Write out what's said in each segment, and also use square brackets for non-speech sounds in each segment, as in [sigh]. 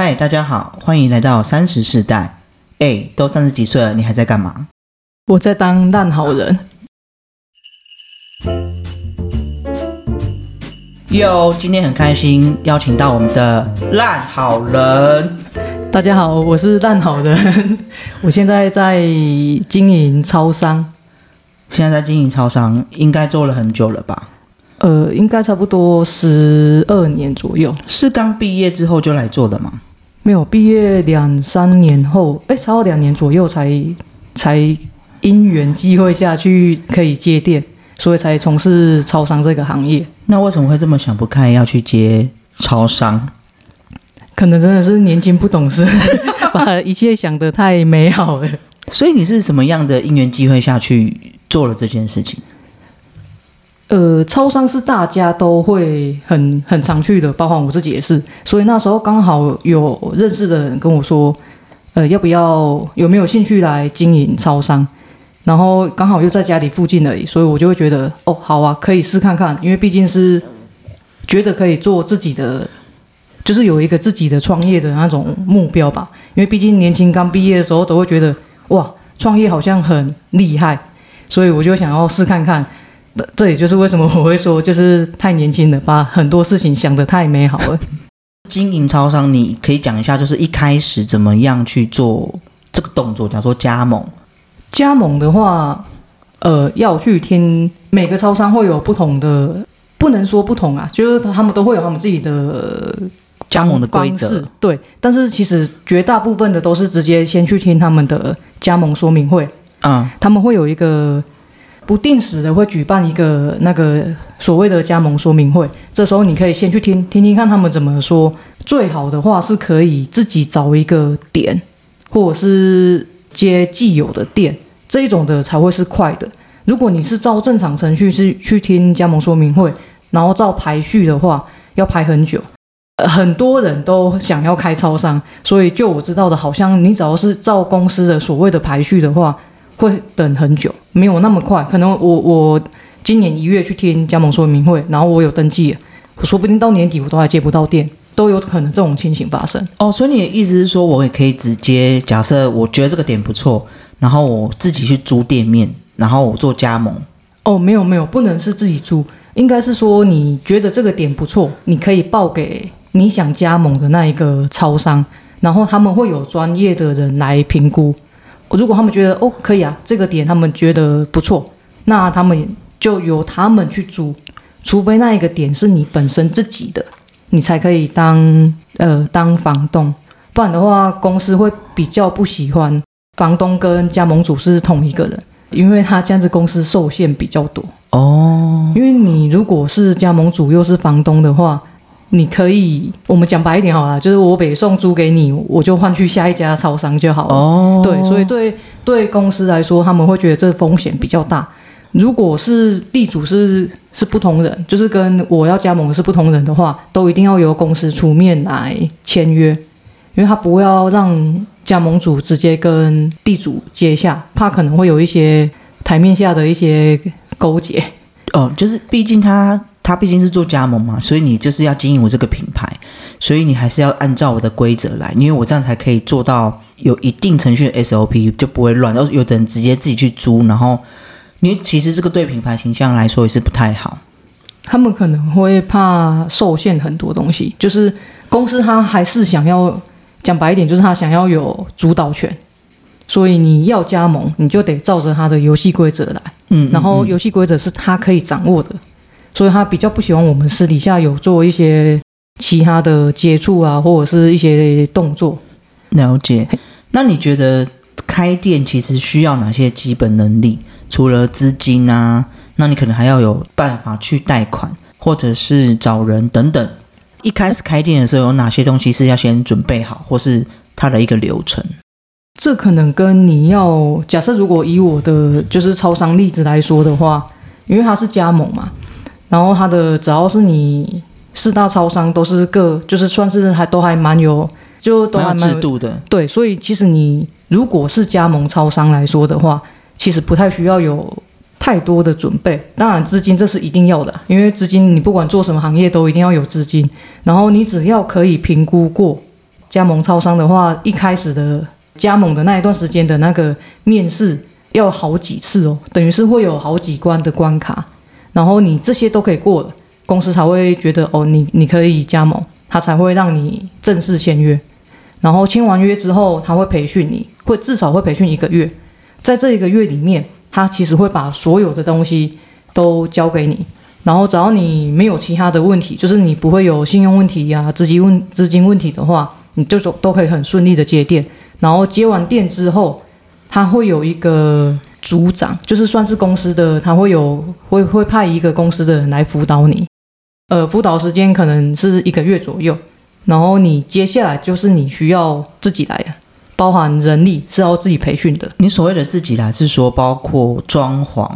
嗨，大家好，欢迎来到三十世代。哎，都三十几岁了，你还在干嘛？我在当烂好人。哟，今天很开心邀请到我们的烂好人。大家好，我是烂好人。[laughs] 我现在在经营超商。现在在经营超商，应该做了很久了吧？呃，应该差不多十二年左右。是刚毕业之后就来做的吗？没有，毕业两三年后，哎，差不多两年左右才才因缘机会下去可以接店，所以才从事超商这个行业。那为什么会这么想不开要去接超商？可能真的是年轻不懂事，[laughs] 把一切想得太美好了。所以你是什么样的因缘机会下去做了这件事情？呃，超商是大家都会很很常去的，包括我自己也是。所以那时候刚好有认识的人跟我说，呃，要不要有没有兴趣来经营超商？然后刚好又在家里附近而已，所以我就会觉得，哦，好啊，可以试看看，因为毕竟是觉得可以做自己的，就是有一个自己的创业的那种目标吧。因为毕竟年轻刚毕业的时候都会觉得，哇，创业好像很厉害，所以我就想要试看看。这也就是为什么我会说，就是太年轻了，把很多事情想得太美好了。[laughs] 经营超商，你可以讲一下，就是一开始怎么样去做这个动作？假如说加盟，加盟的话，呃，要去听每个超商会有不同的，不能说不同啊，就是他们都会有他们自己的加盟的规则。对，但是其实绝大部分的都是直接先去听他们的加盟说明会。嗯，他们会有一个。不定时的会举办一个那个所谓的加盟说明会，这时候你可以先去听听听看他们怎么说。最好的话是可以自己找一个点，或者是接既有的店，这一种的才会是快的。如果你是照正常程序是去听加盟说明会，然后照排序的话，要排很久。很多人都想要开超商，所以就我知道的，好像你只要是照公司的所谓的排序的话。会等很久，没有那么快。可能我我今年一月去听加盟说明会，然后我有登记，我说不定到年底我都还接不到店，都有可能这种情形发生。哦，所以你的意思是说，我也可以直接假设，我觉得这个点不错，然后我自己去租店面，然后我做加盟。哦，没有没有，不能是自己租，应该是说你觉得这个点不错，你可以报给你想加盟的那一个超商，然后他们会有专业的人来评估。如果他们觉得哦可以啊，这个点他们觉得不错，那他们就由他们去租，除非那一个点是你本身自己的，你才可以当呃当房东，不然的话公司会比较不喜欢房东跟加盟主是同一个人，因为他这样子公司受限比较多哦。因为你如果是加盟主又是房东的话。你可以，我们讲白一点好了，就是我北送租给你，我就换去下一家超商就好了。哦，对，所以对对公司来说，他们会觉得这风险比较大。如果是地主是是不同人，就是跟我要加盟是不同人的话，都一定要由公司出面来签约，因为他不要让加盟主直接跟地主接下，怕可能会有一些台面下的一些勾结。哦，就是毕竟他。他毕竟是做加盟嘛，所以你就是要经营我这个品牌，所以你还是要按照我的规则来，因为我这样才可以做到有一定程序的 SOP 就不会乱。然后有的人直接自己去租，然后因为其实这个对品牌形象来说也是不太好。他们可能会怕受限很多东西，就是公司他还是想要讲白一点，就是他想要有主导权，所以你要加盟，你就得照着他的游戏规则来。嗯，然后游戏规则是他可以掌握的。所以他比较不喜欢我们私底下有做一些其他的接触啊，或者是一些动作。了解。那你觉得开店其实需要哪些基本能力？除了资金啊，那你可能还要有办法去贷款，或者是找人等等。一开始开店的时候，有哪些东西是要先准备好，或是它的一个流程？这可能跟你要假设，如果以我的就是超商例子来说的话，因为它是加盟嘛。然后它的只要是你四大超商都是各就是算是还都还蛮有就都还蛮制度的对，所以其实你如果是加盟超商来说的话，其实不太需要有太多的准备。当然资金这是一定要的，因为资金你不管做什么行业都一定要有资金。然后你只要可以评估过加盟超商的话，一开始的加盟的那一段时间的那个面试要好几次哦，等于是会有好几关的关卡，然后你这些都可以过了，公司才会觉得哦，你你可以加盟，他才会让你正式签约。然后签完约之后，他会培训你，会至少会培训一个月，在这一个月里面，他其实会把所有的东西都交给你。然后只要你没有其他的问题，就是你不会有信用问题呀、资金问资金问题的话，你就都都可以很顺利的接店。然后接完店之后，他会有一个组长，就是算是公司的，他会有会会派一个公司的人来辅导你。呃，辅导时间可能是一个月左右。然后你接下来就是你需要自己来，包含人力是要自己培训的。你所谓的自己来，是说包括装潢，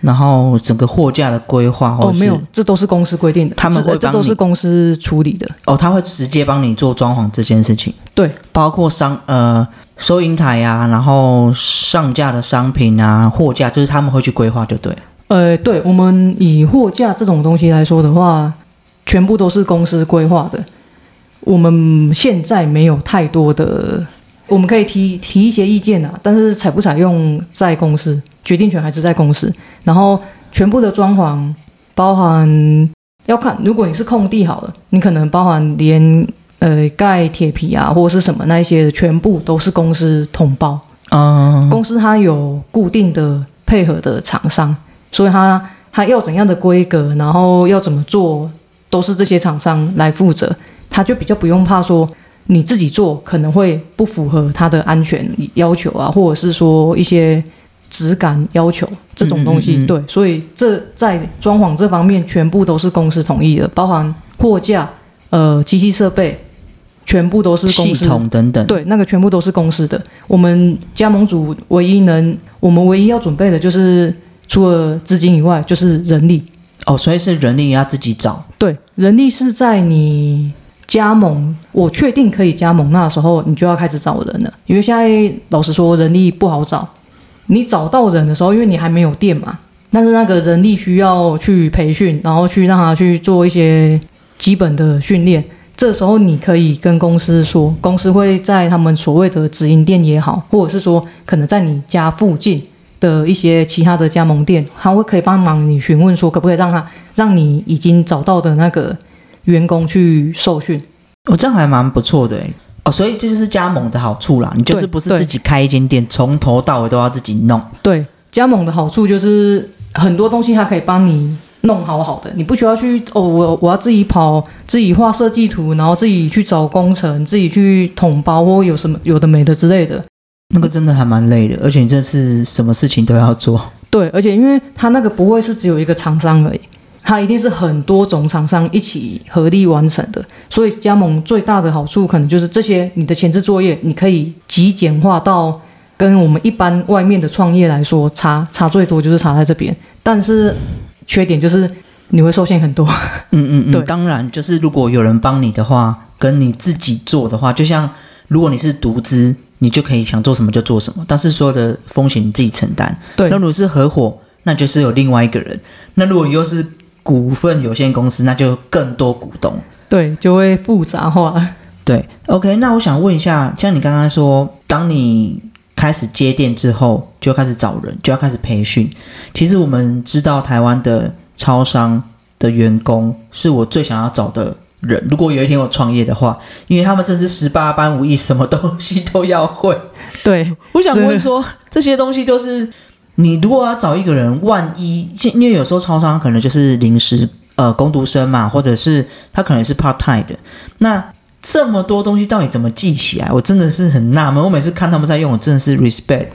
然后整个货架的规划，哦，没有，这都是公司规定的，他们会这都是公司处理的。哦，他会直接帮你做装潢这件事情。对，包括商呃收银台啊，然后上架的商品啊，货架，就是他们会去规划，就对。呃，对，我们以货架这种东西来说的话，全部都是公司规划的。我们现在没有太多的，我们可以提提一些意见啊，但是采不采用在公司，决定权还是在公司。然后全部的装潢，包含要看，如果你是空地好了，你可能包含连呃盖铁皮啊或者是什么那一些，全部都是公司统包。嗯，公司它有固定的配合的厂商，所以它它要怎样的规格，然后要怎么做，都是这些厂商来负责。他就比较不用怕说你自己做可能会不符合它的安全要求啊，或者是说一些质感要求这种东西。对，所以这在装潢这方面全部都是公司同意的，包含货架、呃机器设备，全部都是公司系统等等。对，那个全部都是公司的。我们加盟组唯一能，我们唯一要准备的就是除了资金以外，就是人力。哦，所以是人力要自己找。对，人力是在你。加盟，我确定可以加盟，那时候你就要开始找人了。因为现在老实说，人力不好找。你找到人的时候，因为你还没有店嘛，但是那个人力需要去培训，然后去让他去做一些基本的训练。这时候你可以跟公司说，公司会在他们所谓的直营店也好，或者是说可能在你家附近的一些其他的加盟店，他会可以帮忙你询问说，可不可以让他让你已经找到的那个。员工去受训，我这样还蛮不错的哦，所以这就是加盟的好处啦。你就是不是自己开一间店，从头到尾都要自己弄。对，加盟的好处就是很多东西它可以帮你弄好好的，你不需要去哦，我我要自己跑，自己画设计图，然后自己去找工程，自己去统包或有什么有的没的之类的。那个真的还蛮累的，而且你这是什么事情都要做。对，而且因为他那个不会是只有一个厂商而已。它一定是很多种厂商一起合力完成的，所以加盟最大的好处可能就是这些你的前置作业，你可以极简化到跟我们一般外面的创业来说差差最多就是差在这边，但是缺点就是你会受限很多。嗯嗯嗯，当然就是如果有人帮你的话，跟你自己做的话，就像如果你是独资，你就可以想做什么就做什么，但是所有的风险你自己承担。对，那如果是合伙，那就是有另外一个人。那如果又是股份有限公司，那就更多股东，对，就会复杂化。对，OK，那我想问一下，像你刚刚说，当你开始接店之后，就开始找人，就要开始培训。其实我们知道，台湾的超商的员工是我最想要找的人。如果有一天我创业的话，因为他们真是十八般武艺，什么东西都要会。[laughs] 对，我想问说，这些东西就是。你如果要找一个人，万一因为有时候超商可能就是临时呃工读生嘛，或者是他可能是 part time 的，那这么多东西到底怎么记起来？我真的是很纳闷。我每次看他们在用，我真的是 respect。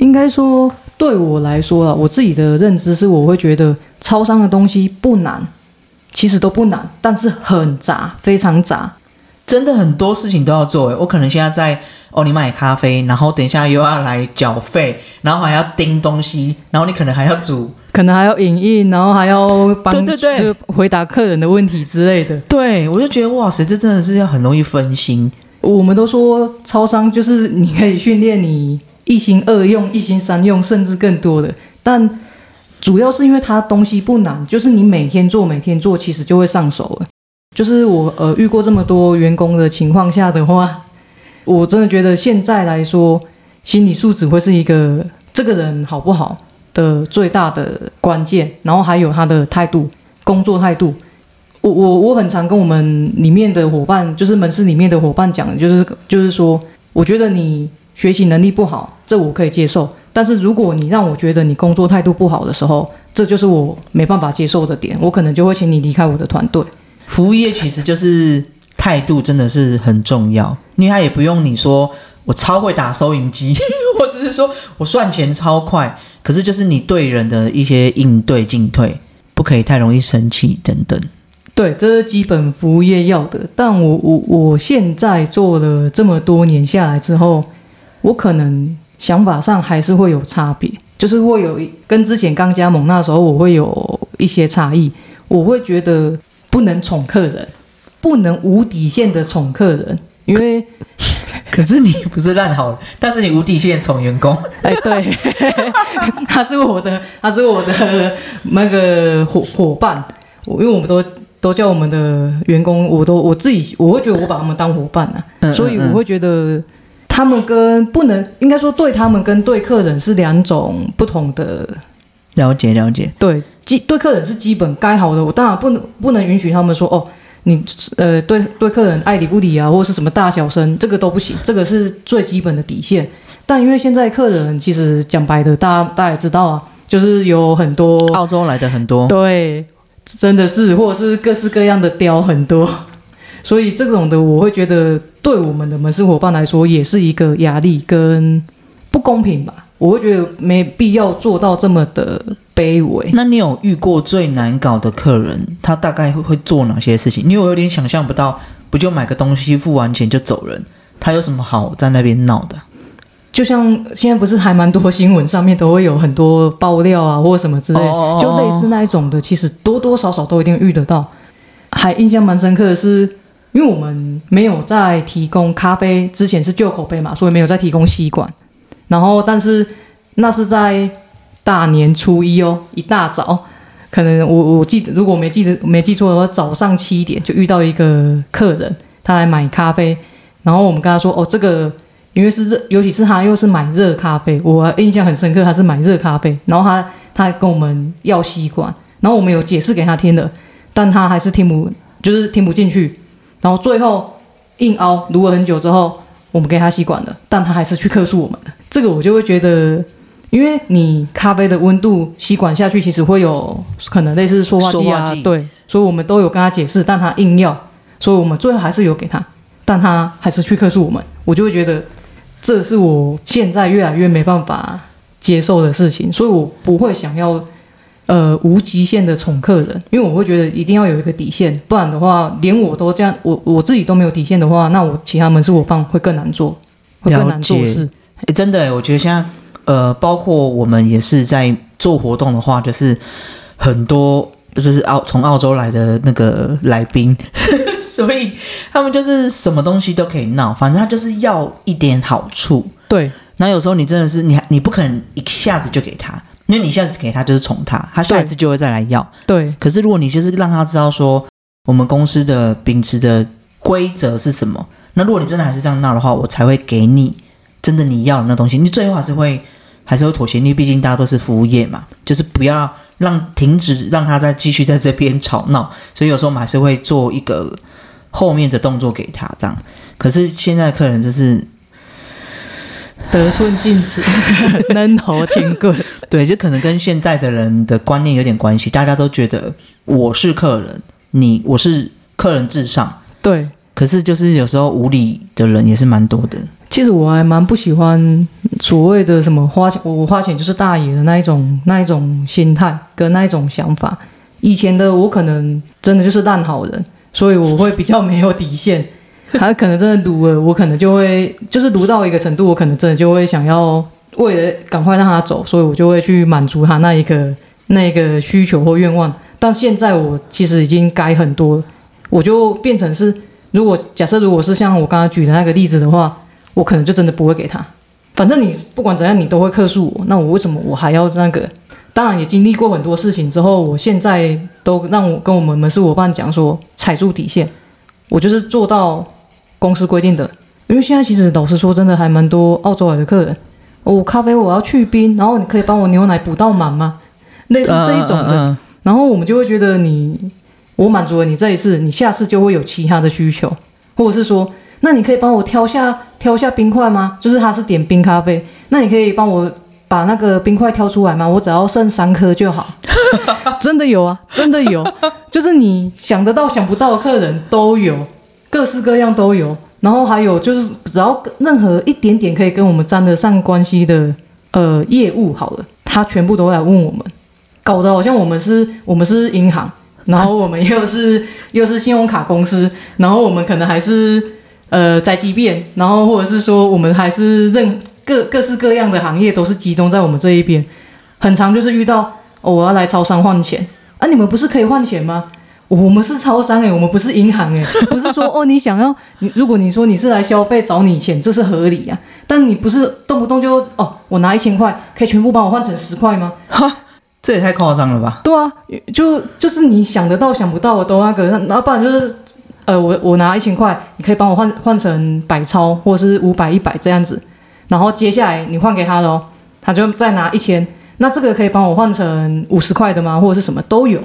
应该说对我来说啊，我自己的认知是，我会觉得超商的东西不难，其实都不难，但是很杂，非常杂。真的很多事情都要做诶，我可能现在在哦，你买咖啡，然后等一下又要来缴费，然后还要盯东西，然后你可能还要煮，可能还要影印，然后还要帮对对对，回答客人的问题之类的。对，我就觉得哇塞，这真的是要很容易分心。我们都说超商就是你可以训练你一心二用、一心三用，甚至更多的，但主要是因为它东西不难，就是你每天做、每天做，其实就会上手了。就是我呃遇过这么多员工的情况下的话，我真的觉得现在来说，心理素质会是一个这个人好不好的最大的关键，然后还有他的态度，工作态度。我我我很常跟我们里面的伙伴，就是门市里面的伙伴讲，就是就是说，我觉得你学习能力不好，这我可以接受。但是如果你让我觉得你工作态度不好的时候，这就是我没办法接受的点，我可能就会请你离开我的团队。服务业其实就是态度真的是很重要，因为他也不用你说我超会打收银机，[laughs] 或者是说我算钱超快，可是就是你对人的一些应对进退，不可以太容易生气等等。对，这是基本服务业要的。但我我我现在做了这么多年下来之后，我可能想法上还是会有差别，就是会有跟之前刚加盟那时候我会有一些差异。我会觉得不能宠客人，不能无底线的宠客人，因为 [laughs] 可是你不是烂好，但是你无底线宠员工。[laughs] 哎，对，[laughs] 他是我的，他是我的那个伙伙伴，我因为我们都。都叫我们的员工，我都我自己，我会觉得我把他们当伙伴啊，所以我会觉得他们跟不能应该说对他们跟对客人是两种不同的了解了解。对基对客人是基本该好的，我当然不能不能允许他们说哦，你呃对对客人爱理不理啊，或者是什么大小声，这个都不行，这个是最基本的底线。但因为现在客人其实讲白的，大家大家也知道啊，就是有很多澳洲来的很多对。真的是，或者是各式各样的雕很多，所以这种的我会觉得对我们的门市伙伴来说也是一个压力跟不公平吧。我会觉得没必要做到这么的卑微。那你有遇过最难搞的客人？他大概会会做哪些事情？因为我有点想象不到，不就买个东西付完钱就走人，他有什么好在那边闹的？就像现在不是还蛮多新闻上面都会有很多爆料啊，或者什么之类，就类似那一种的，其实多多少少都一定遇得到。还印象蛮深刻的是，因为我们没有在提供咖啡，之前是旧口碑嘛，所以没有在提供吸管。然后，但是那是在大年初一哦，一大早，可能我我记得，如果我没记得没记错的话，早上七点就遇到一个客人，他来买咖啡，然后我们跟他说，哦，这个。因为是热，尤其是他又是买热咖啡，我印象很深刻。他是买热咖啡，然后他他还跟我们要吸管，然后我们有解释给他听的，但他还是听不，就是听不进去。然后最后硬凹，撸了很久之后，我们给他吸管了，但他还是去克诉我们。这个我就会觉得，因为你咖啡的温度吸管下去，其实会有可能类似说话机啊，对，所以我们都有跟他解释，但他硬要，所以我们最后还是有给他，但他还是去克诉我们，我就会觉得。这是我现在越来越没办法接受的事情，所以我不会想要呃无极限的宠客人，因为我会觉得一定要有一个底线，不然的话，连我都这样，我我自己都没有底线的话，那我其他门市伙伴会更难做，会更难做事。哎，真的，我觉得现在呃，包括我们也是在做活动的话，就是很多就是澳从澳洲来的那个来宾。[laughs] 所以他们就是什么东西都可以闹，反正他就是要一点好处。对，那有时候你真的是你，你不可能一下子就给他，因为你一下次给他就是宠他，他下一次就会再来要。对。可是如果你就是让他知道说我们公司的秉持的规则是什么，那如果你真的还是这样闹的话，我才会给你真的你要的那东西。你最后还是会还是会妥协，因为毕竟大家都是服务业嘛，就是不要让停止让他再继续在这边吵闹。所以有时候我们还是会做一个。后面的动作给他这样，可是现在客人就是得寸进尺，[laughs] 能头轻棍。对，就可能跟现在的人的观念有点关系。大家都觉得我是客人，你我是客人至上。对，可是就是有时候无理的人也是蛮多的。其实我还蛮不喜欢所谓的什么花钱，我花钱就是大爷的那一种那一种心态跟那一种想法。以前的我可能真的就是烂好人。所以我会比较没有底线，他可能真的读了，我可能就会就是读到一个程度，我可能真的就会想要为了赶快让他走，所以我就会去满足他那一个那一个需求或愿望。但现在我其实已经改很多，我就变成是，如果假设如果是像我刚刚举的那个例子的话，我可能就真的不会给他。反正你不管怎样，你都会克诉我，那我为什么我还要那个？当然也经历过很多事情之后，我现在都让我跟我们门市伙伴讲说，踩住底线，我就是做到公司规定的因为现在其实老实说，真的还蛮多澳洲来的客人，我、咖啡我要去冰，然后你可以帮我牛奶补到满吗？类似这一种的，嗯嗯嗯然后我们就会觉得你，我满足了你这一次，你下次就会有其他的需求，或者是说，那你可以帮我挑下挑下冰块吗？就是他是点冰咖啡，那你可以帮我把那个冰块挑出来吗？我只要剩三颗就好。[laughs] 真的有啊，真的有，就是你想得到想不到的客人都有，各式各样都有。然后还有就是，只要任何一点点可以跟我们沾得上关系的呃业务，好了，他全部都会来问我们，搞得好像我们是我们是银行，然后我们又是又是信用卡公司，然后我们可能还是呃宅急便，然后或者是说我们还是任各各式各样的行业都是集中在我们这一边，很常就是遇到、哦、我要来超商换钱啊，你们不是可以换钱吗？我们是超商诶、我们不是银行诶、[laughs] 不是说哦，你想要你，如果你说你是来消费找你钱，这是合理呀、但你不是动不动就哦，我拿一千块，可以全部帮我换成十块吗？哈这也太夸张了吧？对啊，就就是你想得到想不到的都那个，那那不然就是呃，我我拿一千块，你可以帮我换换成百超或者是五百一百这样子，然后接下来你换给他的哦，他就再拿一千，那这个可以帮我换成五十块的吗？或者是什么都有。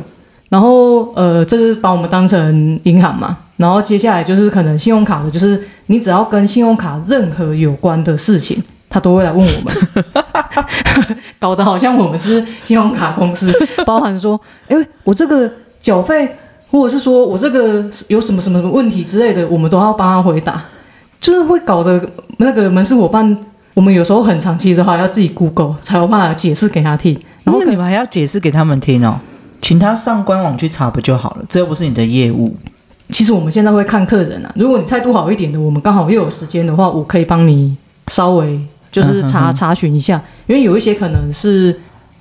然后呃，这是把我们当成银行嘛，然后接下来就是可能信用卡的，就是你只要跟信用卡任何有关的事情，他都会来问我们，[laughs] 搞得好像我们是信用卡公司，包含说，哎，我这个缴费，或者是说我这个有什么什么问题之类的，我们都要帮他回答，就是会搞得那个门市伙伴，我们有时候很长期的话要自己 Google 才有办法解释给他听，然后那你们还要解释给他们听哦？请他上官网去查不就好了？这又不是你的业务。其实我们现在会看客人啊，如果你态度好一点的，我们刚好又有时间的话，我可以帮你稍微就是查、查询一下，因为有一些可能是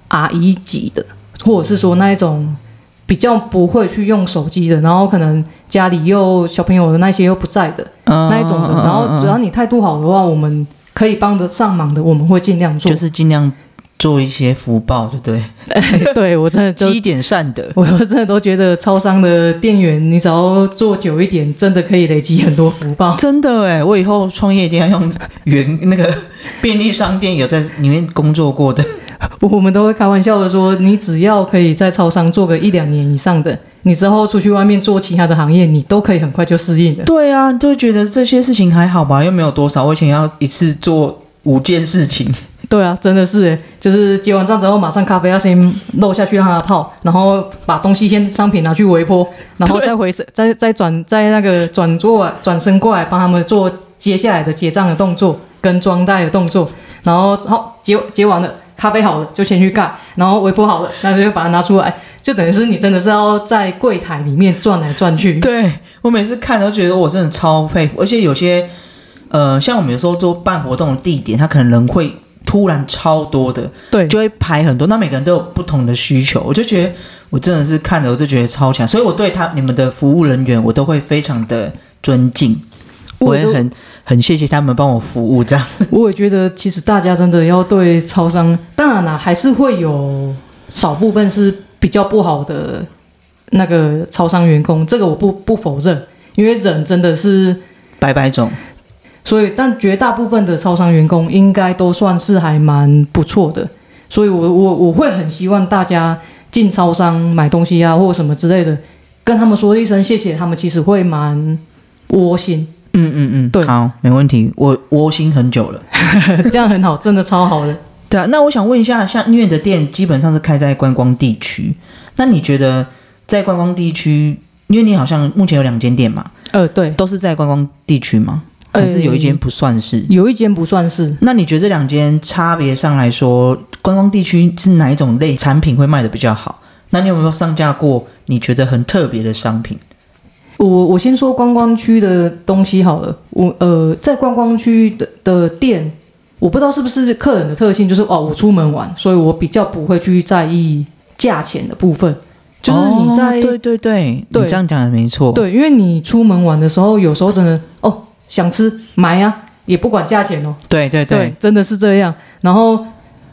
阿姨级的，或者是说那一种比较不会去用手机的，然后可能家里又小朋友的那些又不在的嗯那一种的，然后只要你态度好的话，我们可以帮得上忙的，我们会尽量做。就是尽量做一些福报，对不对？[laughs] 对我真的就积点善德。[laughs] 我真的都觉得超商的店员，你只要做久一点，真的可以累积很多福报。真的哎，我以后创业一定要用原那个便利商店有在里面工作过的。[laughs] 我们都会开玩笑的说，你只要可以在超商做个一两年以上的，你之后出去外面做其他的行业，你都可以很快就适应的。对啊，就会觉得这些事情还好吧，又没有多少。我以前要一次做五件事情，对啊，真的是耶，就是结完账之后，马上咖啡要先漏下去让它泡，然后把东西先商品拿去微波，然后再回身，再再转再那个转过转身过来帮他们做接下来的结账的动作跟装袋的动作，然后好结结完了，咖啡好了就先去盖，然后微波好了，那就把它拿出来，就等于是你真的是要在柜台里面转来转去。对我每次看都觉得我真的超佩服，而且有些呃，像我们有时候做办活动的地点，他可能人会突然超多的，对，就会排很多，那每个人都有不同的需求，我就觉得我真的是看着我就觉得超强，所以我对他你们的服务人员我都会非常的尊敬，我也很很谢谢他们帮我服务这样。我也觉得，其实大家真的要对超商，当然啦，还是会有少部分是比较不好的那个超商员工，这个我不不否认，因为人真的是，百百种，所以但绝大部分的超商员工应该都算是还蛮不错的，所以我我我会很希望大家进超商买东西啊，或什么之类的，跟他们说一声谢谢，他们其实会蛮窝心，嗯嗯嗯，对好，没问题，我窝心很久了。[laughs] 这样很好，真的超好的。对啊，那我想问一下，像因为你的店基本上是开在观光地区，那你觉得在观光地区，因为你好像目前有两间店嘛，呃，对，都是在观光地区吗？还是有一间不算是？有一间不算是。那你觉得这两间差别上来说，观光地区是哪一种类产品会卖的比较好？那你有没有上架过你觉得很特别的商品？我我先说观光区的东西好了。我呃，在观光区的的店，我不知道是不是客人的特性，就是哦，我出门玩，所以我比较不会去在意价钱的部分。就是你在、哦对对对，对你这样讲也没错。对，因为你出门玩的时候，有时候真的哦想吃买呀、也不管价钱哦。对对对，真的是这样。然后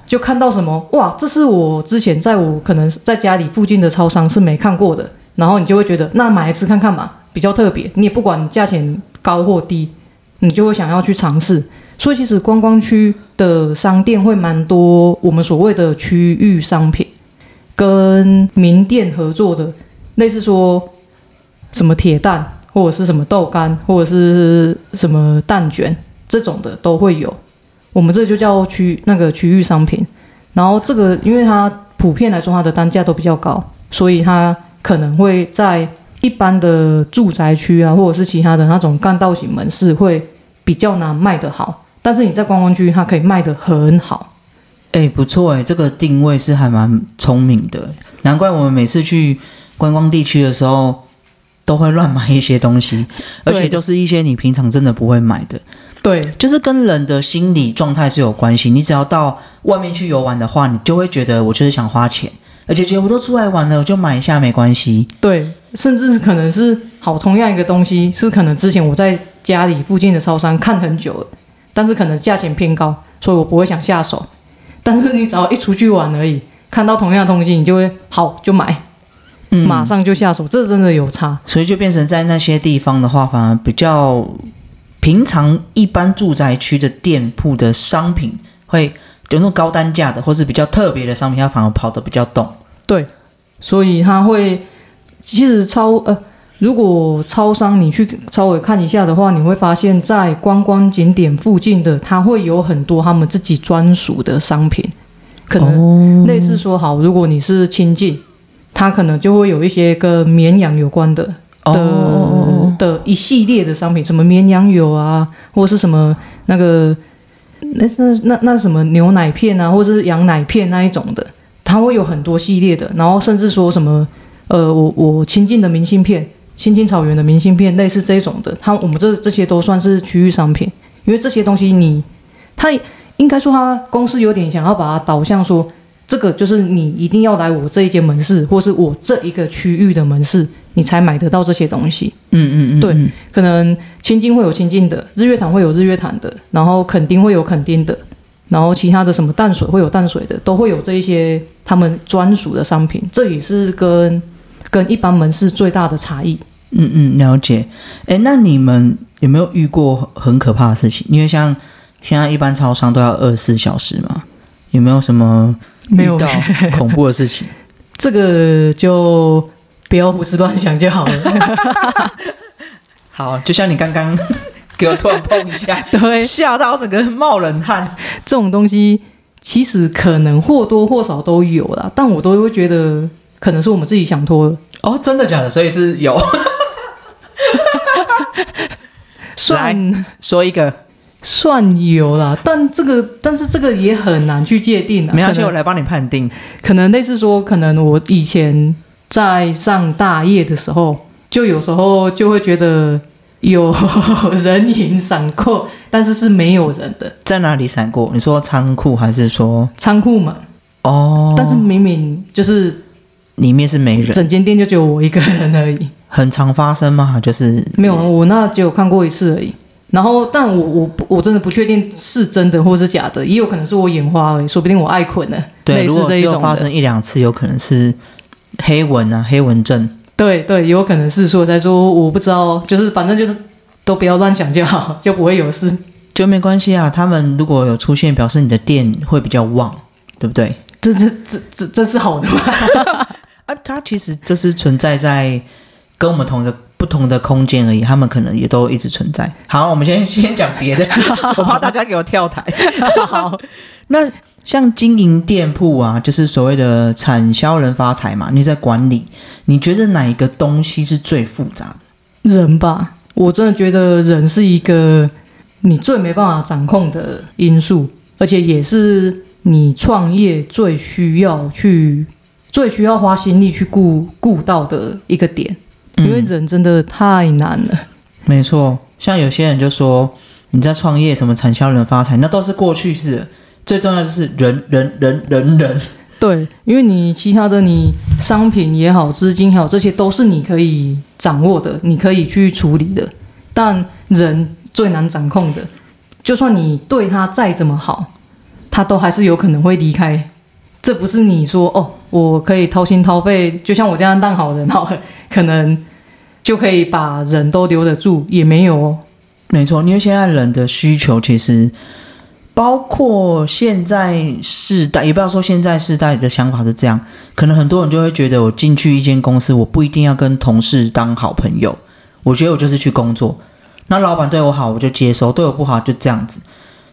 就看到什么哇，这是我之前在我可能在家里附近的超商是没看过的，然后你就会觉得那买来吃看看嘛，比较特别。你也不管价钱高或低，你就会想要去尝试。所以其实观光区的商店会蛮多，我们所谓的区域商品，跟名店合作的，类似说什么铁蛋，或者是什么豆干，或者是什么蛋卷这种的都会有。我们这就叫区那个区域商品。然后这个，因为它普遍来说它的单价都比较高，所以它可能会在一般的住宅区啊，或者是其他的那种干道型门市会比较难卖得好。但是你在观光区，它可以卖得很好。哎，不错哎，这个定位是还蛮聪明的，难怪我们每次去观光地区的时候，都会乱买一些东西，而且就是一些你平常真的不会买的。对，就是跟人的心理状态是有关系。你只要到外面去游玩的话，你就会觉得我就是想花钱，而且觉得我都出来玩了，我就买一下没关系。对，甚至可能是好同样一个东西，是可能之前我在家里附近的超商看很久了。但是可能价钱偏高，所以我不会想下手。但是你只要一出去玩而已，看到同样的东西，你就会好就买，马上就下手。这真的有差，所以就变成在那些地方的话，反而比较平常一般住宅区的店铺的商品，会有那种高单价的，或是比较特别的商品，它反而跑得比较动。对，所以它会其实超呃。如果超商你去稍微看一下的话，你会发现在观光景点附近的，它会有很多他们自己专属的商品，可能类似说好，如果你是亲近，它可能就会有一些跟绵羊有关的的的一系列的商品，什么绵羊油啊，或是什么那个那是那那什么牛奶片啊，或者是羊奶片那一种的，它会有很多系列的，然后甚至说什么呃，我我亲近的明信片。青青草原的明信片，类似这种的，它我们这这些都算是区域商品，因为这些东西你，它应该说它公司有点想要把它导向说，这个就是你一定要来我这一间门市，或是我这一个区域的门市，你才买得到这些东西。嗯嗯嗯，对，可能青金会有青金的，日月潭会有日月潭的，然后垦丁会有垦丁的，然后其他的什么淡水会有淡水的，都会有这一些他们专属的商品，这也是跟。跟一般门市最大的差异，嗯嗯，了解。哎，那你们有没有遇过很可怕的事情？因为像现在一般超商都要二十四小时嘛，有没有什么遇到 [laughs] 恐怖的事情？这个就不要胡思乱想就好了。[laughs] 好，就像你刚刚 [laughs] 给我突然碰一下，对，吓到整个人冒冷汗。这种东西其实可能或多或少都有啦，但我都会觉得。可能是我们自己想拖哦，真的假的？所以是有，算说一个算有啦，但这个但是这个也很难去界定啊。没关系，我来帮你判定。可能类似说，可能我以前在上大夜的时候，就有时候就会觉得有人影闪过，但是是没有人的。在哪里闪过？你说仓库还是说仓库门？哦，但是明明就是。里面是没人，整间店就只有我一个人而已。很常发生吗？就是没有，我那只有看过一次而已。然后，但我我我真的不确定是真的或是假的，也有可能是我眼花而已，说不定我爱困了。对，如果只有发生一两次，有可能是黑纹啊，黑纹症。对对，有可能是说在说，我不知道，就是反正就是都不要乱想就好，就不会有事，就没关系啊。他们如果有出现，表示你的店会比较旺，对不对？这这这这这是好的吗？[laughs] 啊，它其实就是存在在跟我们同一个不同的空间而已，他们可能也都一直存在。好，我们先 [laughs] 先讲别的，[laughs] 我怕大家给我跳台。好，[laughs] 那像经营店铺啊，就是所谓的产销人发财嘛，你在管理，你觉得哪一个东西是最复杂的？人吧，我真的觉得人是一个你最没办法掌控的因素，而且也是。你创业最需要去、最需要花心力去顾顾到的一个点，因为人真的太难了。没错，像有些人就说你在创业，什么产销人发财，那都是过去式。最重要就是人、人、人、人、人。对，因为你其他的你商品也好，资金也好，这些都是你可以掌握的，你可以去处理的。但人最难掌控的，就算你对他再怎么好。他都还是有可能会离开，这不是你说哦，我可以掏心掏肺，就像我这样当好人，好，可能就可以把人都留得住，也没有哦。没错，因为现在人的需求其实包括现在世代，也不要说现在世代的想法是这样，可能很多人就会觉得，我进去一间公司，我不一定要跟同事当好朋友，我觉得我就是去工作，那老板对我好我就接受，对我不好就这样子，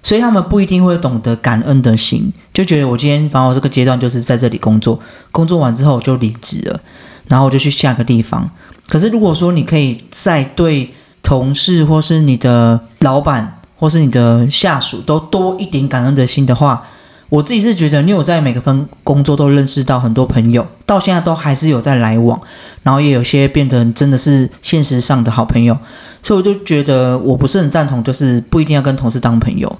所以他们不一定会懂得感恩的心，就觉得我今天反正我这个阶段就是在这里工作，工作完之后我就离职了，然后我就去下个地方。可是如果说你可以在对同事或是你的老板或是你的下属都多一点感恩的心的话，我自己是觉得，因为我在每个分工作都认识到很多朋友，到现在都还是有在来往，然后也有些变得真的是现实上的好朋友，所以我就觉得我不是很赞同，就是不一定要跟同事当朋友。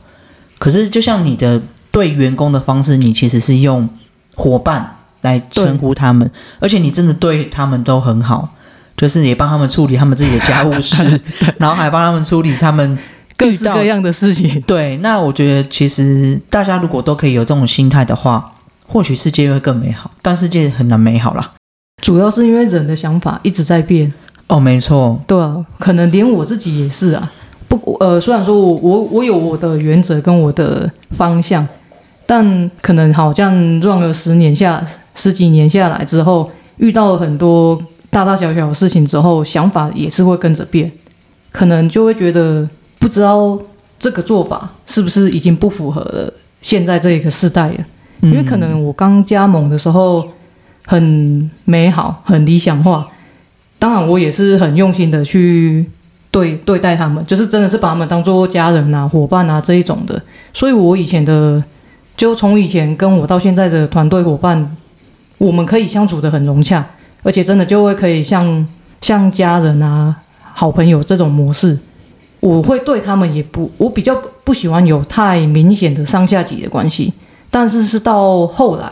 可是就像你的对员工的方式，你其实是用伙伴来称呼他们，而且你真的对他们都很好，就是也帮他们处理他们自己的家务事，[laughs] 然后还帮他们处理他们。各式各样的事情，对，那我觉得其实大家如果都可以有这种心态的话，或许世界会更美好。但世界很难美好啦，主要是因为人的想法一直在变。哦，没错，对啊，可能连我自己也是啊。不，呃，虽然说我我我有我的原则跟我的方向，但可能好像 run 了十年下十几年下来之后，遇到了很多大大小小的事情之后，想法也是会跟着变，可能就会觉得。不知道这个做法是不是已经不符合了现在这一个时代了？因为可能我刚加盟的时候很美好、很理想化，当然我也是很用心的去对对待他们，就是真的是把他们当做家人啊、伙伴啊这一种的。所以我以前的，就从以前跟我到现在的团队伙伴，我们可以相处的很融洽，而且真的就会可以像像家人啊、好朋友这种模式。我会对他们也不，我比较不喜欢有太明显的上下级的关系。但是是到后来，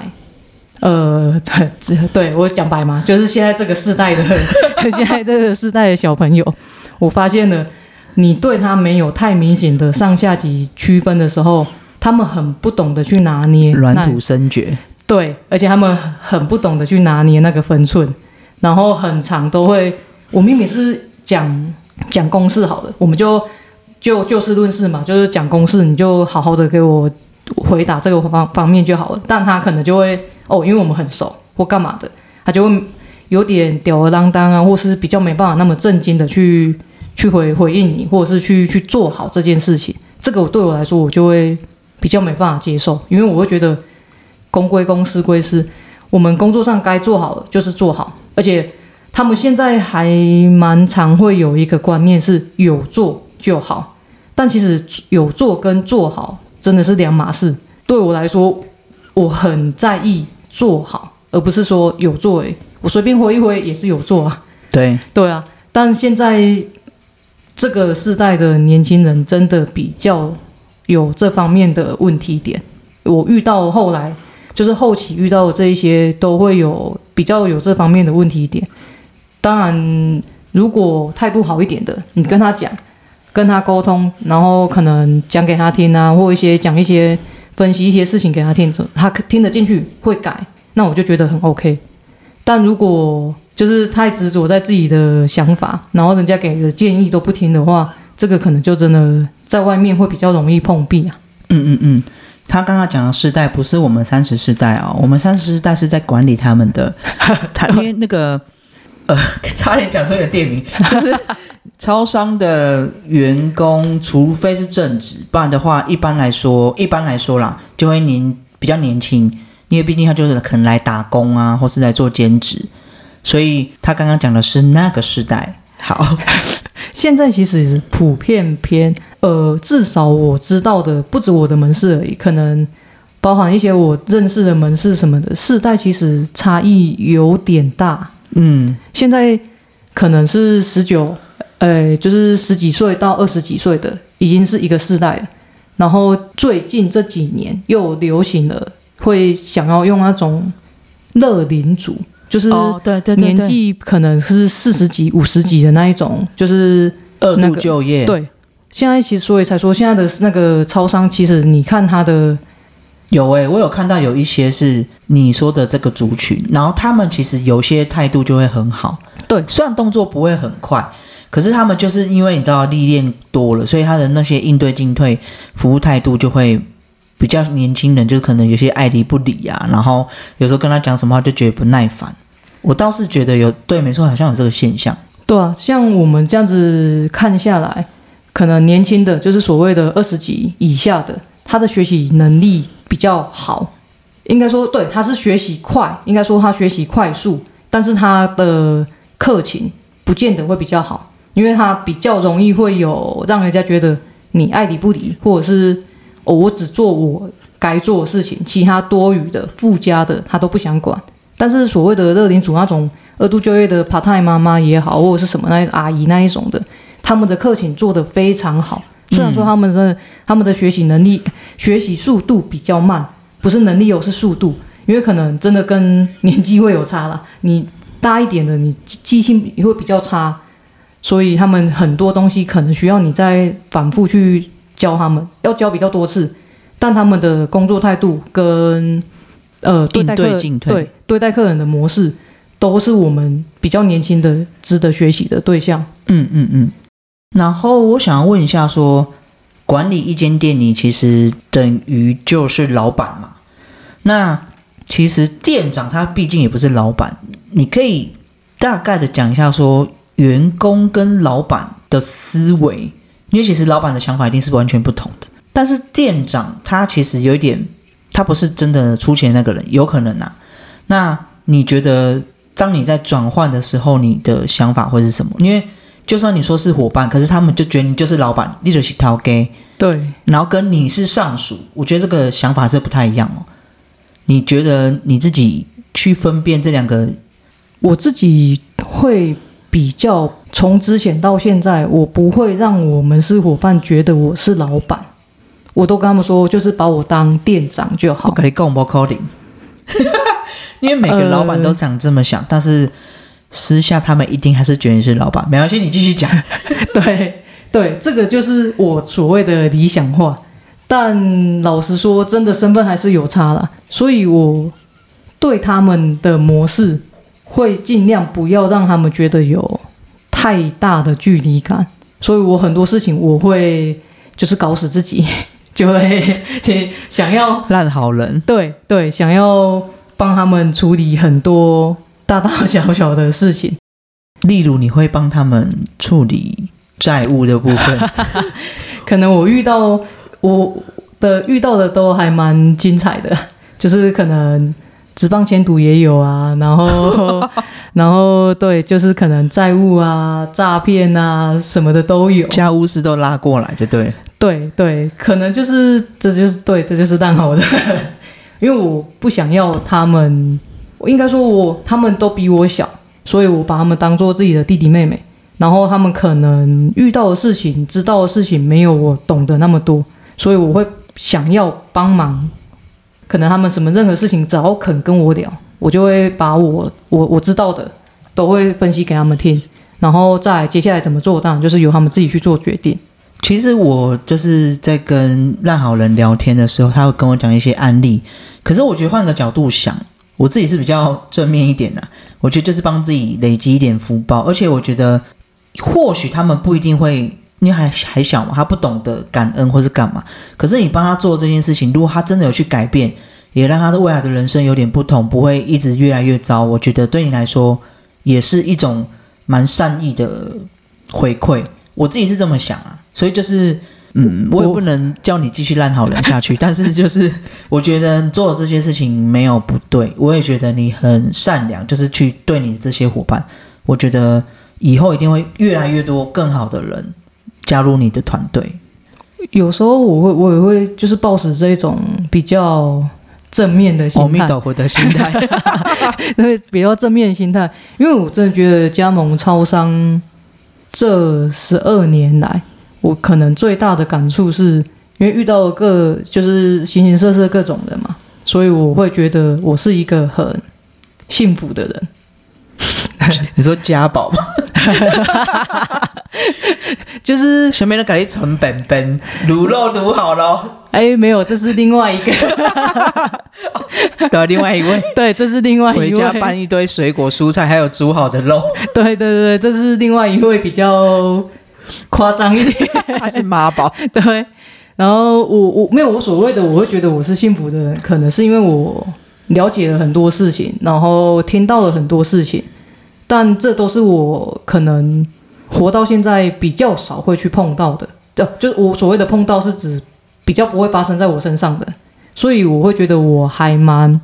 呃，[laughs] 对我讲白嘛，就是现在这个世代的，[laughs] 现在这个世代的小朋友，我发现了，你对他没有太明显的上下级区分的时候，他们很不懂得去拿捏软土生绝，对，而且他们很不懂得去拿捏那个分寸，然后很长都会，我明明是讲。讲公式好了，我们就就就事论事嘛，就是讲公式，你就好好的给我回答这个方方面就好了。但他可能就会哦，因为我们很熟或干嘛的，他就会有点吊儿郎当啊，或是比较没办法那么震惊的去去回回应你，或者是去去做好这件事情。这个对我来说，我就会比较没办法接受，因为我会觉得公归公，私归私，我们工作上该做好的就是做好，而且。他们现在还蛮常会有一个观念是有做就好，但其实有做跟做好真的是两码事。对我来说，我很在意做好，而不是说有做。诶，我随便挥一挥也是有做啊。对对啊，但现在这个时代的年轻人真的比较有这方面的问题点。我遇到后来就是后期遇到的这一些，都会有比较有这方面的问题一点。当然，如果态度好一点的，你跟他讲，跟他沟通，然后可能讲给他听啊，或一些讲一些分析一些事情给他听，他听得进去会改，那我就觉得很 OK。但如果就是太执着在自己的想法，然后人家给的建议都不听的话，这个可能就真的在外面会比较容易碰壁啊。嗯嗯嗯，他刚刚讲的世代不是我们三十世代哦，我们三十世代是在管理他们的，[laughs] 他因为那个。呃，[laughs] 差点讲出一个店名，就是超商的员工，除非是正职，不然的话，一般来说，一般来说啦，就会年比较年轻，因为毕竟他就是可能来打工啊，或是来做兼职，所以他刚刚讲的是那个世代。好，现在其实普遍偏，呃，至少我知道的不止我的门市而已，可能包含一些我认识的门市什么的，世代其实差异有点大。嗯，现在可能是十九，呃，就是十几岁到二十几岁的，已经是一个世代了。然后最近这几年又流行了，会想要用那种乐龄组，就是对对年纪可能是四十几、五十几的那一种，就是二度就业。对，现在其实所以才说现在的那个超商，其实你看他的。有诶，我有看到有一些是你说的这个族群，然后他们其实有些态度就会很好。对，虽然动作不会很快，可是他们就是因为你知道历练多了，所以他的那些应对进退、服务态度就会比较年轻人，就是可能有些爱理不理啊，然后有时候跟他讲什么话就觉得不耐烦。我倒是觉得有对，没错，好像有这个现象。对啊，像我们这样子看下来，可能年轻的就是所谓的二十几以下的，他的学习能力比较好，应该说对，他是学习快，应该说他学习快速，但是他的课情不见得会比较好。因为他比较容易会有让人家觉得你爱理不理，或者是哦我只做我该做的事情，其他多余的附加的他都不想管。但是所谓的乐龄组那种二度就业的 part time 妈妈也好，或者是什么那阿姨那一种的，他们的课程做得非常好。虽然说他们的他们的学习能力、学习速度比较慢，不是能力哦，是速度，因为可能真的跟年纪会有差了。你大一点的，你记性也会比较差。所以他们很多东西可能需要你再反复去教他们，要教比较多次，但他们的工作态度跟呃对待客对对待客人的模式，都是我们比较年轻的值得学习的对象。嗯嗯嗯。然后我想要问一下，说管理一间店，你其实等于就是老板嘛？那其实店长他毕竟也不是老板，你可以大概的讲一下说。员工跟老板的思维，因为其实老板的想法一定是完全不同的。但是店长他其实有一点，他不是真的出钱那个人，有可能啊。那你觉得，当你在转换的时候，你的想法会是什么？因为就算你说是伙伴，可是他们就觉得你就是老板，你就是掏给对，然后跟你是上属，我觉得这个想法是不太一样哦。你觉得你自己去分辨这两个，我自己会。比较从之前到现在，我不会让我们是伙伴觉得我是老板，我都跟他们说，就是把我当店长就好。可以跟我们 coding，因为每个老板都想这么想，但是私下他们一定还是觉得你是老板。没关系，你继续讲。[laughs] 对对，这个就是我所谓的理想化，但老实说，真的身份还是有差了，所以我对他们的模式。会尽量不要让他们觉得有太大的距离感，所以我很多事情我会就是搞死自己，就会想要烂好人。对对，想要帮他们处理很多大大小小的事情，例如你会帮他们处理债务的部分。[laughs] 可能我遇到我的遇到的都还蛮精彩的，就是可能。职棒前途也有啊，然后，然后对，就是可能债务啊、诈骗啊什么的都有，家务事都拉过来就对。对对，可能就是这就是对，这就是蛋好的，[laughs] 因为我不想要他们，应该说我他们都比我小，所以我把他们当做自己的弟弟妹妹，然后他们可能遇到的事情、知道的事情没有我懂得那么多，所以我会想要帮忙。可能他们什么任何事情只要肯跟我聊，我就会把我我我知道的都会分析给他们听，然后再接下来怎么做，当然就是由他们自己去做决定。其实我就是在跟烂好人聊天的时候，他会跟我讲一些案例。可是我觉得换个角度想，我自己是比较正面一点的。我觉得就是帮自己累积一点福报，而且我觉得或许他们不一定会。因为还还小嘛，他不懂得感恩或是干嘛。可是你帮他做这件事情，如果他真的有去改变，也让他的未来的人生有点不同，不会一直越来越糟。我觉得对你来说也是一种蛮善意的回馈。我自己是这么想啊，所以就是，嗯，我也不能叫你继续烂好人下去。[laughs] 但是就是我觉得做这些事情没有不对，我也觉得你很善良，就是去对你这些伙伴，我觉得以后一定会越来越多更好的人。加入你的团队，有时候我会我也会就是抱持这一种比较正面的心态，的心态，[laughs] 对比较正面的心态，因为我真的觉得加盟超商这十二年来，我可能最大的感触是因为遇到各就是形形色色各种人嘛，所以我会觉得我是一个很幸福的人。[laughs] 你说家宝吗？[laughs] 就是前面的给你存本本，卤肉卤好了，哎，没有，这是另外一个，的另外一位。对，这是另外一位，回家搬一堆水果蔬菜，还有煮好的肉，对对对，这是另外一位比较夸张一点，他是妈宝，[laughs] 对。然后我我没有我所谓的，我会觉得我是幸福的人，可能是因为我了解了很多事情，然后听到了很多事情，但这都是我可能活到现在比较少会去碰到的。对，就是我所谓的碰到是指比较不会发生在我身上的，所以我会觉得我还蛮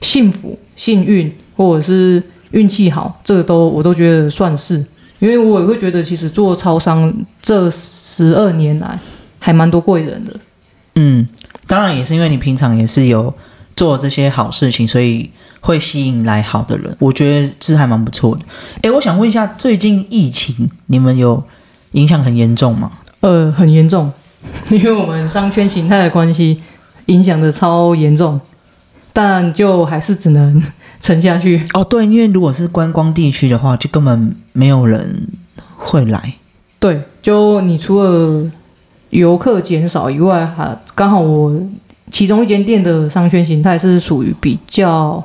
幸福、幸运，或者是运气好，这个都我都觉得算是，因为我也会觉得其实做超商这十二年来。还蛮多贵人的，嗯，当然也是因为你平常也是有做这些好事情，所以会吸引来好的人。我觉得这还蛮不错的。诶，我想问一下，最近疫情你们有影响很严重吗？呃，很严重，[laughs] 因为我们商圈形态的关系，影响的超严重，但就还是只能沉下去。哦，对，因为如果是观光地区的话，就根本没有人会来。对，就你除了。游客减少以外，还刚好我其中一间店的商圈形态是属于比较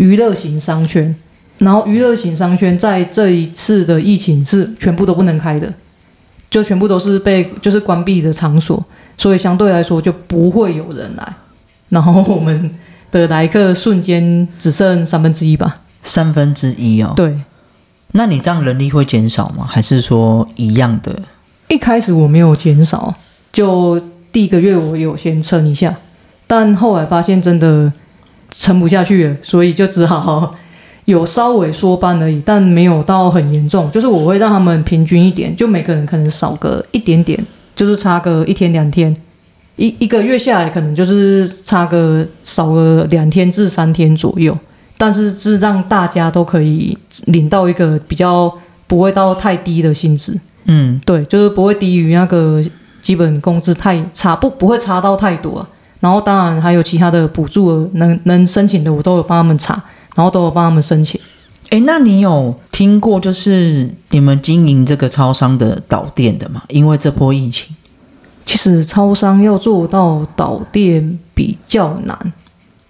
娱乐型商圈，然后娱乐型商圈在这一次的疫情是全部都不能开的，就全部都是被就是关闭的场所，所以相对来说就不会有人来，然后我们的来客瞬间只剩三分之一吧，三分之一哦，对，那你这样人力会减少吗？还是说一样的？一开始我没有减少，就第一个月我有先撑一下，但后来发现真的撑不下去了，所以就只好有稍微缩班而已，但没有到很严重。就是我会让他们平均一点，就每个人可能少个一点点，就是差个一天两天，一一个月下来可能就是差个少个两天至三天左右，但是是让大家都可以领到一个比较不会到太低的薪资。嗯，对，就是不会低于那个基本工资太差，不不会差到太多。然后当然还有其他的补助，能能申请的我都有帮他们查，然后都有帮他们申请。哎，那你有听过就是你们经营这个超商的导店的吗？因为这波疫情，其实超商要做到导店比较难，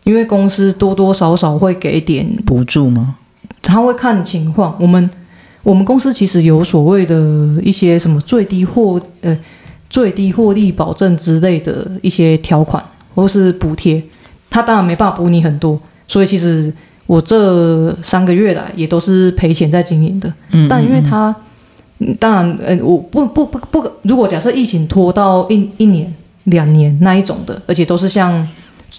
因为公司多多少少会给点补助吗？他会看情况，我们。我们公司其实有所谓的一些什么最低获呃最低获利保证之类的一些条款或是补贴，他当然没办法补你很多，所以其实我这三个月来也都是赔钱在经营的。嗯，但因为他当然呃我不不不不，如果假设疫情拖到一一年两年那一种的，而且都是像。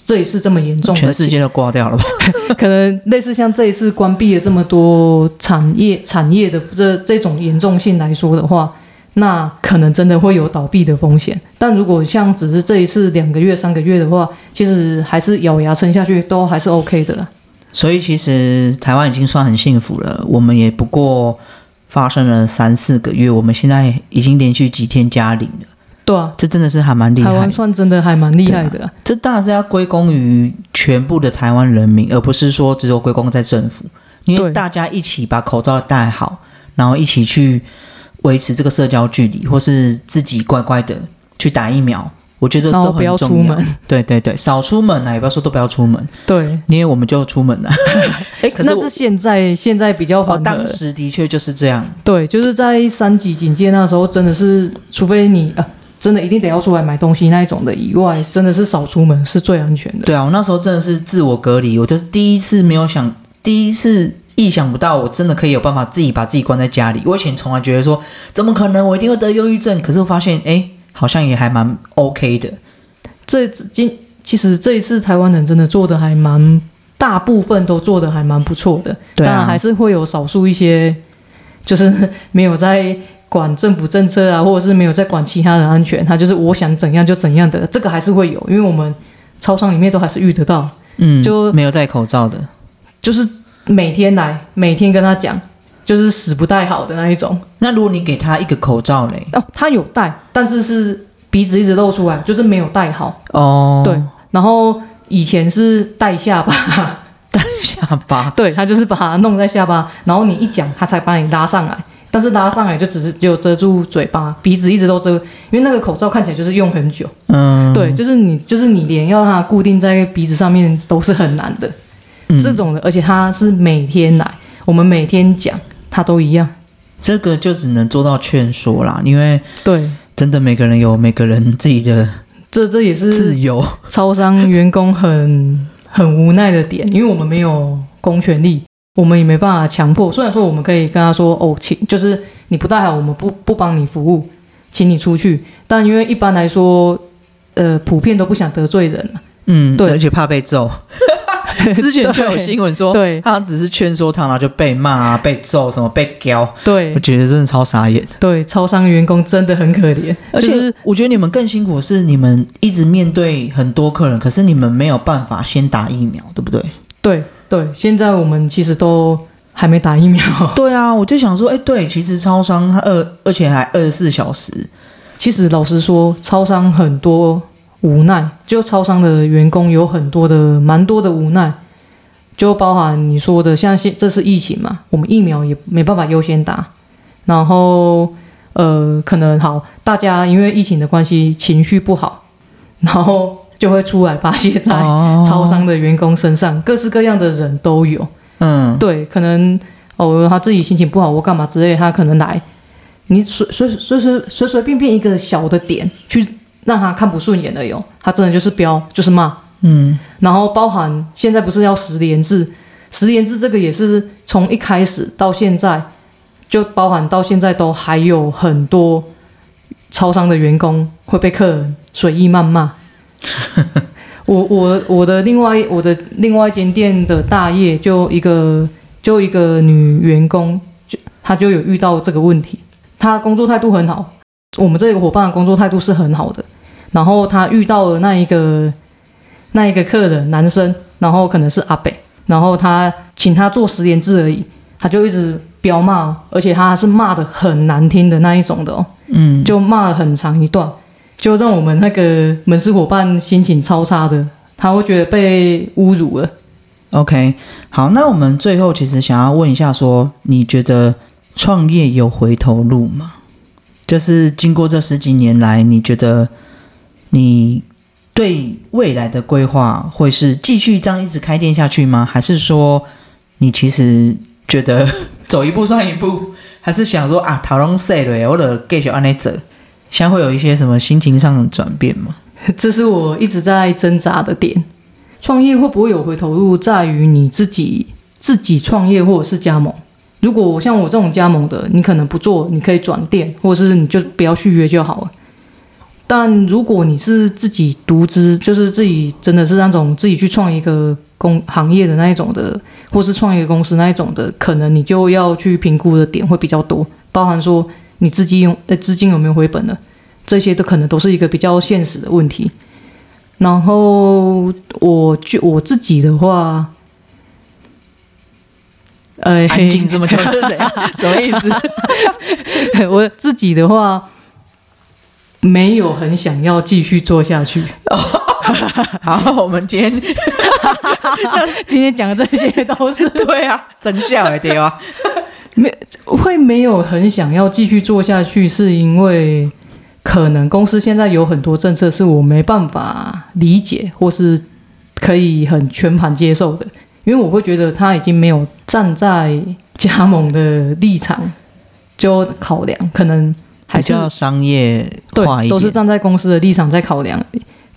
这一次这么严重，全世界都挂掉了吧？[laughs] 可能类似像这一次关闭了这么多产业产业的这这种严重性来说的话，那可能真的会有倒闭的风险。但如果像只是这一次两个月三个月的话，其实还是咬牙撑下去，都还是 OK 的。所以其实台湾已经算很幸福了。我们也不过发生了三四个月，我们现在已经连续几天加零了。对啊，这真的是还蛮厉害。台湾算真的还蛮厉害的。这当然是要归功于全部的台湾人民，而不是说只有归功在政府。因为大家一起把口罩戴好，然后一起去维持这个社交距离，或是自己乖乖的去打疫苗，我觉得都很重要。[laughs] 对对对，少出门啊，也不要说都不要出门。对，因为我们就出门了。[laughs] 哎，[laughs] 那是现在现在比较缓当时的确就是这样。对，就是在三级警戒那时候，真的是，除非你啊。真的一定得要出来买东西那一种的以外，真的是少出门是最安全的。对啊，我那时候真的是自我隔离，我就是第一次没有想，第一次意想不到，我真的可以有办法自己把自己关在家里。我以前从来觉得说，怎么可能我一定会得忧郁症？可是我发现，哎，好像也还蛮 OK 的。这今其实这一次台湾人真的做的还蛮，大部分都做的还蛮不错的。当然还是会有少数一些，就是没有在。管政府政策啊，或者是没有在管其他人安全，他就是我想怎样就怎样的，这个还是会有，因为我们超商里面都还是遇得到，嗯，就没有戴口罩的，就是每天来，每天跟他讲，就是死不戴好的那一种。那如果你给他一个口罩嘞，哦，他有戴，但是是鼻子一直露出来，就是没有戴好哦。对，然后以前是戴下巴，[laughs] 戴下巴，对他就是把它弄在下巴，然后你一讲，他才把你拉上来。但是拉上来就只是只有遮住嘴巴，鼻子一直都遮，因为那个口罩看起来就是用很久。嗯，对，就是你就是你连要它固定在鼻子上面都是很难的。嗯这种的，而且他是每天来，我们每天讲，他都一样。这个就只能做到劝说啦，因为对，真的每个人有每个人自己的这这也是自由。超商员工很很无奈的点，因为我们没有公权力，我们也没办法强迫。虽然说我们可以跟他说哦，请就是你不带好，我们不不帮你服务，请你出去。但因为一般来说，呃，普遍都不想得罪人啊嗯，对而且怕被揍。[laughs] 之前就有新闻说，对他只是劝说他，然后就被骂啊、被揍，什么被刁，对我觉得真的超傻眼。对，超商员工真的很可怜，而且就是我觉得你们更辛苦的是，你们一直面对很多客人，可是你们没有办法先打疫苗，对不对？对对。现在我们其实都还没打疫苗，[laughs] 对啊，我就想说，哎，对，其实超商它二，而且还二十四小时，其实老实说，超商很多无奈，就超商的员工有很多的蛮多的无奈，就包含你说的，像现这是疫情嘛，我们疫苗也没办法优先打，然后呃，可能好，大家因为疫情的关系情绪不好，然后就会出来发泄在哦。超商的员工身上，各式各样的人都有。嗯，对，可能哦他自己心情不好或干嘛之类，他可能来，你随随随随随随便便一个小的点去让他看不顺眼的有，他真的就是飙就是骂，嗯，然后包含现在不是要十连制，十连制这个也是从一开始到现在，就包含到现在都还有很多超商的员工会被客人随意谩骂。[laughs] 我我我的另外我的另外一间店的大业就一个就一个女员工，就她就有遇到这个问题，她工作态度很好，我们这个伙伴的工作态度是很好的，然后他遇到了那一个那一个客人男生，然后可能是阿北，然后他请他做十连制而已，他就一直飙骂，而且他是骂的很难听的那一种的哦，嗯，就骂了很长一段，就让我们那个门市伙伴心情超差的，他会觉得被侮辱了。OK，好，那我们最后其实想要问一下说你觉得创业有回头路吗？就是经过这十几年来，你觉得你对未来的规划会是继续这样一直开店下去吗？还是说你其实觉得走一步算一步，还是想说啊，讨论谁了，我的继续按那走？现在会有一些什么心情上的转变吗？[laughs] 这是我一直在挣扎的点。创业会不会有回头路，在于你自己自己创业或者是加盟。如果像我这种加盟的，你可能不做，你可以转店，或者是你就不要续约就好了。但如果你是自己独资，就是自己真的是那种自己去创一个工行业的那一种的，或是创一个公司那一种的，可能你就要去评估的点会比较多，包含说你资金用呃资金有没有回本了，这些都可能都是一个比较现实的问题。然后我就我自己的话，呃，安静这么久是谁啊？[laughs] 什么意思？[laughs] 我自己的话，没有很想要继续做下去。[laughs] 好，我们今天今天讲的这些都是对啊，真相哎，对啊。没会没有很想要继续做下去，是因为可能公司现在有很多政策是我没办法理解，或是可以很全盘接受的，因为我会觉得他已经没有站在加盟的立场就考量，可能还是比较商业化一点，对，都是站在公司的立场在考量。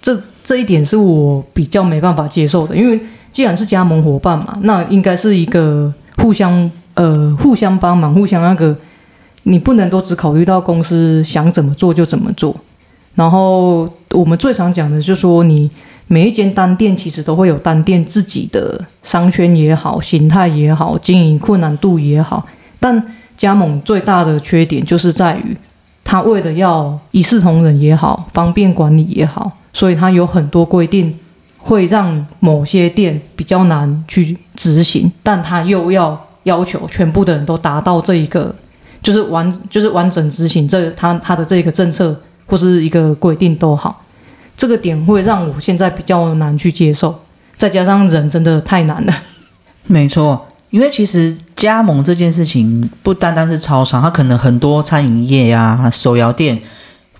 这这一点是我比较没办法接受的，因为既然是加盟伙伴嘛，那应该是一个互相呃互相帮忙、互相那个，你不能都只考虑到公司想怎么做就怎么做。然后我们最常讲的就是说，你每一间单店其实都会有单店自己的商圈也好、形态也好、经营困难度也好，但加盟最大的缺点就是在于。他为了要一视同仁也好，方便管理也好，所以他有很多规定，会让某些店比较难去执行，但他又要要求全部的人都达到这一个，就是完就是完整执行这他他的这个政策或是一个规定都好，这个点会让我现在比较难去接受，再加上人真的太难了。没错，因为其实加盟这件事情不单单是超商，它可能很多餐饮业啊、手摇店，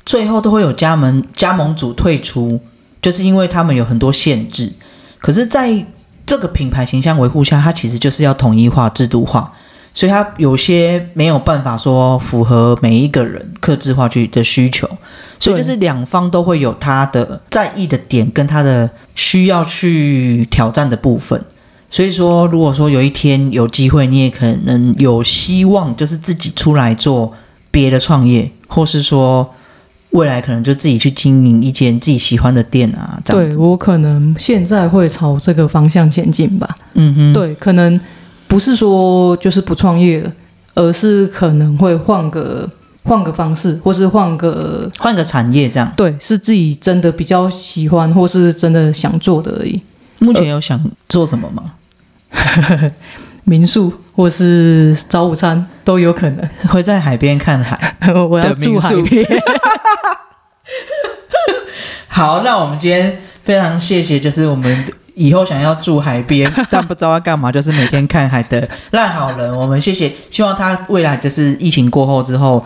最后都会有加盟加盟主退出，就是因为他们有很多限制。可是，在这个品牌形象维护下，它其实就是要统一化、制度化，所以它有些没有办法说符合每一个人克制化去的需求，所以就是两方都会有他的在意的点跟他的需要去挑战的部分。所以说，如果说有一天有机会，你也可能有希望，就是自己出来做别的创业，或是说未来可能就自己去经营一间自己喜欢的店啊，这样。对我可能现在会朝这个方向前进吧。嗯哼，对，可能不是说就是不创业了，而是可能会换个换个方式，或是换个换个产业这样。对，是自己真的比较喜欢，或是真的想做的而已。目前有想做什么吗？[laughs] 民宿或是早午餐都有可能。会在海边看海。[laughs] 我要住海边。[laughs] 好，那我们今天非常谢谢，就是我们以后想要住海边，但不知道要干嘛，就是每天看海的烂好人。我们谢谢，希望他未来就是疫情过后之后，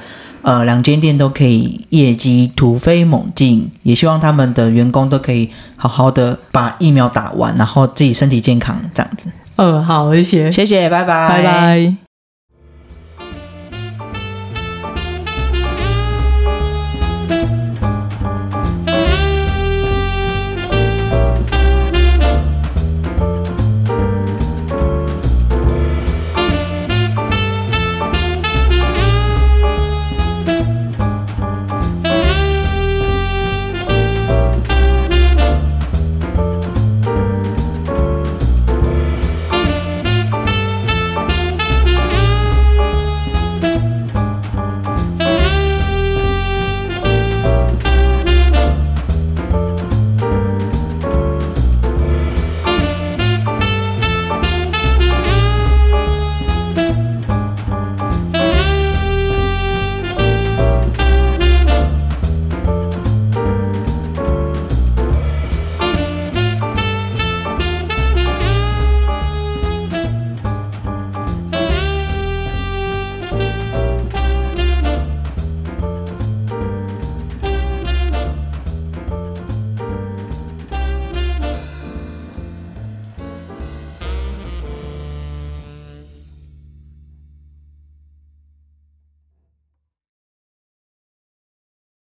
呃，两间店都可以业绩突飞猛进，也希望他们的员工都可以好好的把疫苗打完，然后自己身体健康这样子。呃，好，谢谢，谢谢，拜拜，拜拜。